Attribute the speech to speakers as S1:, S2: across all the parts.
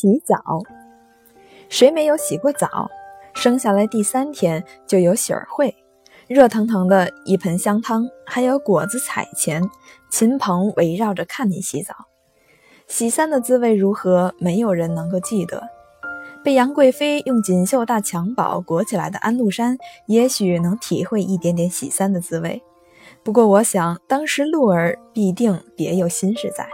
S1: 洗澡，谁没有洗过澡？生下来第三天就有喜儿会，热腾腾的一盆香汤，还有果子彩钱，亲朋围绕着看你洗澡。洗三的滋味如何？没有人能够记得。被杨贵妃用锦绣大襁褓裹起来的安禄山，也许能体会一点点洗三的滋味。不过，我想当时鹿儿必定别有心事在。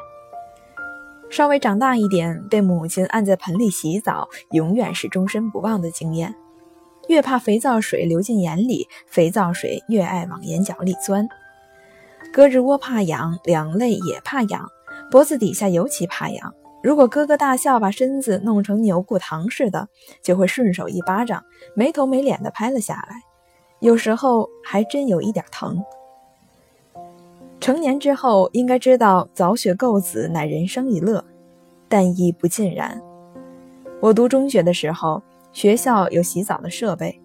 S1: 稍微长大一点，被母亲按在盆里洗澡，永远是终身不忘的经验。越怕肥皂水流进眼里，肥皂水越爱往眼角里钻。胳肢窝怕痒，两肋也怕痒，脖子底下尤其怕痒。如果咯咯大笑，把身子弄成牛骨糖似的，就会顺手一巴掌，没头没脸的拍了下来。有时候还真有一点疼。成年之后，应该知道早雪垢子乃人生一乐，但亦不尽然。我读中学的时候，学校有洗澡的设备，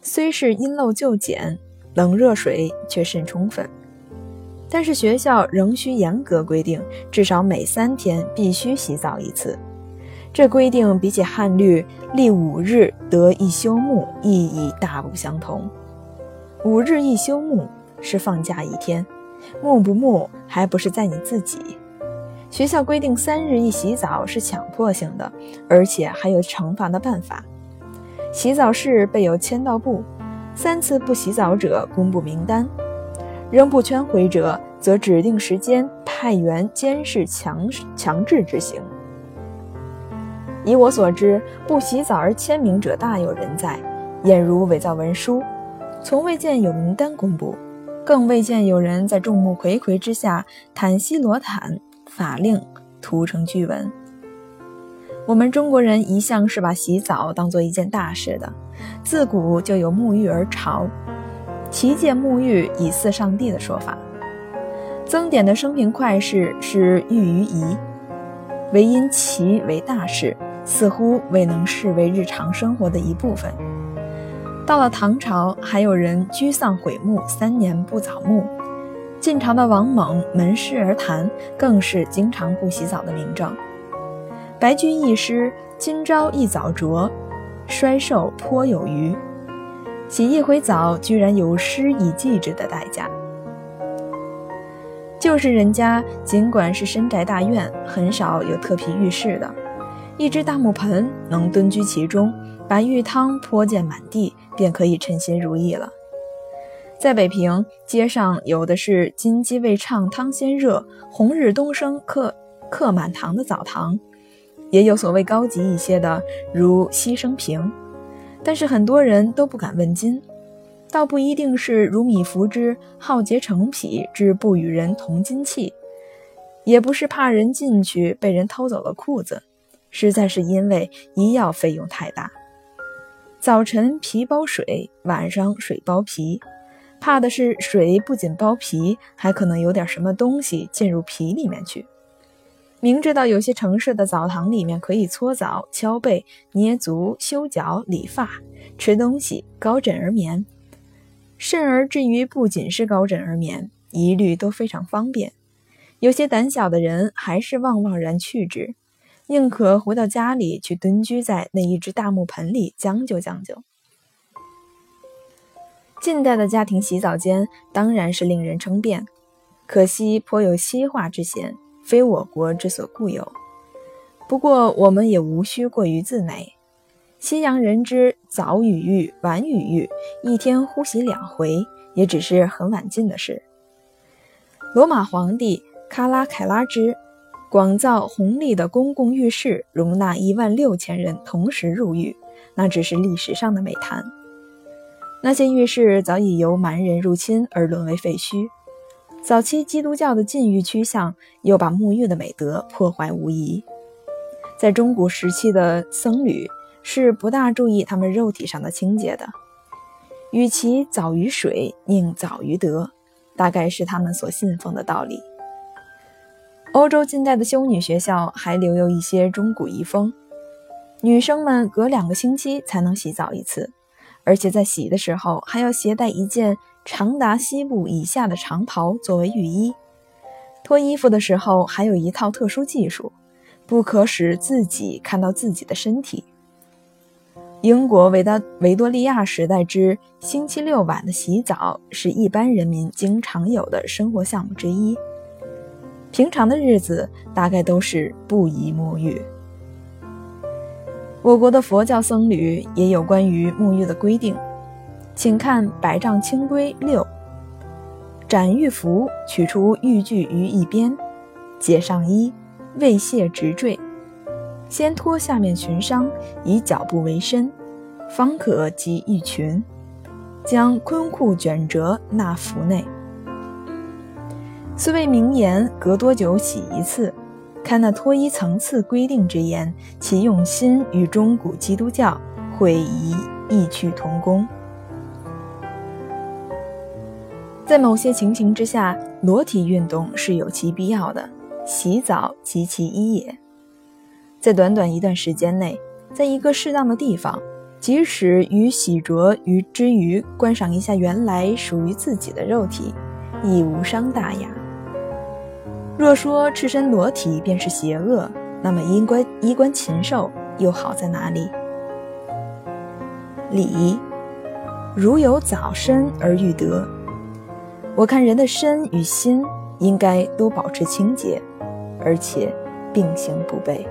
S1: 虽是因陋就简，冷热水却甚充分。但是学校仍需严格规定，至少每三天必须洗澡一次。这规定比起汉律立五日得一休沐意义大不相同。五日一休沐是放假一天。木不木还不是在你自己。学校规定三日一洗澡是强迫性的，而且还有惩罚的办法。洗澡室备有签到簿，三次不洗澡者公布名单，仍不圈回者则指定时间派员监视强强制执行。以我所知，不洗澡而签名者大有人在，俨如伪造文书，从未见有名单公布。更未见有人在众目睽睽之下袒西罗坦，法令涂成巨文。我们中国人一向是把洗澡当做一件大事的，自古就有沐浴而朝，其借沐浴以祀上帝的说法。曾点的生平快事是寓于仪，唯因其为大事，似乎未能视为日常生活的一部分。到了唐朝，还有人居丧毁墓三年不扫墓。晋朝的王猛门师而谈，更是经常不洗澡的名证。白居易诗：“今朝一早着，衰瘦颇有余。”洗一回澡，居然有失以继之的代价。就是人家尽管是深宅大院，很少有特皮浴室的，一只大木盆能蹲居其中。把浴汤泼溅满地，便可以称心如意了。在北平街上，有的是金鸡未唱汤先热，红日东升客客满堂的澡堂，也有所谓高级一些的，如西生平。但是很多人都不敢问津，倒不一定是如米服之好洁成癖，之不与人同金器，也不是怕人进去被人偷走了裤子，实在是因为医药费用太大。早晨皮包水，晚上水包皮，怕的是水不仅包皮，还可能有点什么东西进入皮里面去。明知道有些城市的澡堂里面可以搓澡、敲背、捏足、修脚、理发、吃东西、高枕而眠，甚而至于不仅是高枕而眠，一律都非常方便。有些胆小的人还是望望然去之。宁可回到家里去蹲居在那一只大木盆里将就将就。近代的家庭洗澡间当然是令人称辩，可惜颇有西化之嫌，非我国之所固有。不过我们也无需过于自馁，西洋人之早与浴、晚与浴，一天呼洗两回，也只是很晚近的事。罗马皇帝卡拉凯拉之。广造宏丽的公共浴室，容纳一万六千人同时入浴，那只是历史上的美谈。那些浴室早已由蛮人入侵而沦为废墟。早期基督教的禁欲趋向，又把沐浴的美德破坏无疑。在中古时期的僧侣是不大注意他们肉体上的清洁的，与其早于水，宁早于德，大概是他们所信奉的道理。欧洲近代的修女学校还留有一些中古遗风，女生们隔两个星期才能洗澡一次，而且在洗的时候还要携带一件长达膝部以下的长袍作为浴衣。脱衣服的时候还有一套特殊技术，不可使自己看到自己的身体。英国维达维多利亚时代之星期六晚的洗澡是一般人民经常有的生活项目之一。平常的日子大概都是不宜沐浴。我国的佛教僧侣也有关于沐浴的规定，请看《百丈清规六》：斩玉符，取出玉具于一边，解上衣，未卸直坠。先脱下面裙裳，以脚部为身，方可及玉裙。将昆裤卷折纳服内。虽谓名言，隔多久洗一次？看那脱衣层次规定之言，其用心与中古基督教会宜异曲同工。在某些情形之下，裸体运动是有其必要的，洗澡及其一也。在短短一段时间内，在一个适当的地方，即使于洗濯于之余观赏一下原来属于自己的肉体，亦无伤大雅。若说赤身裸体便是邪恶，那么衣冠衣冠禽兽又好在哪里？礼，如有早身而欲得。我看人的身与心应该都保持清洁，而且并行不悖。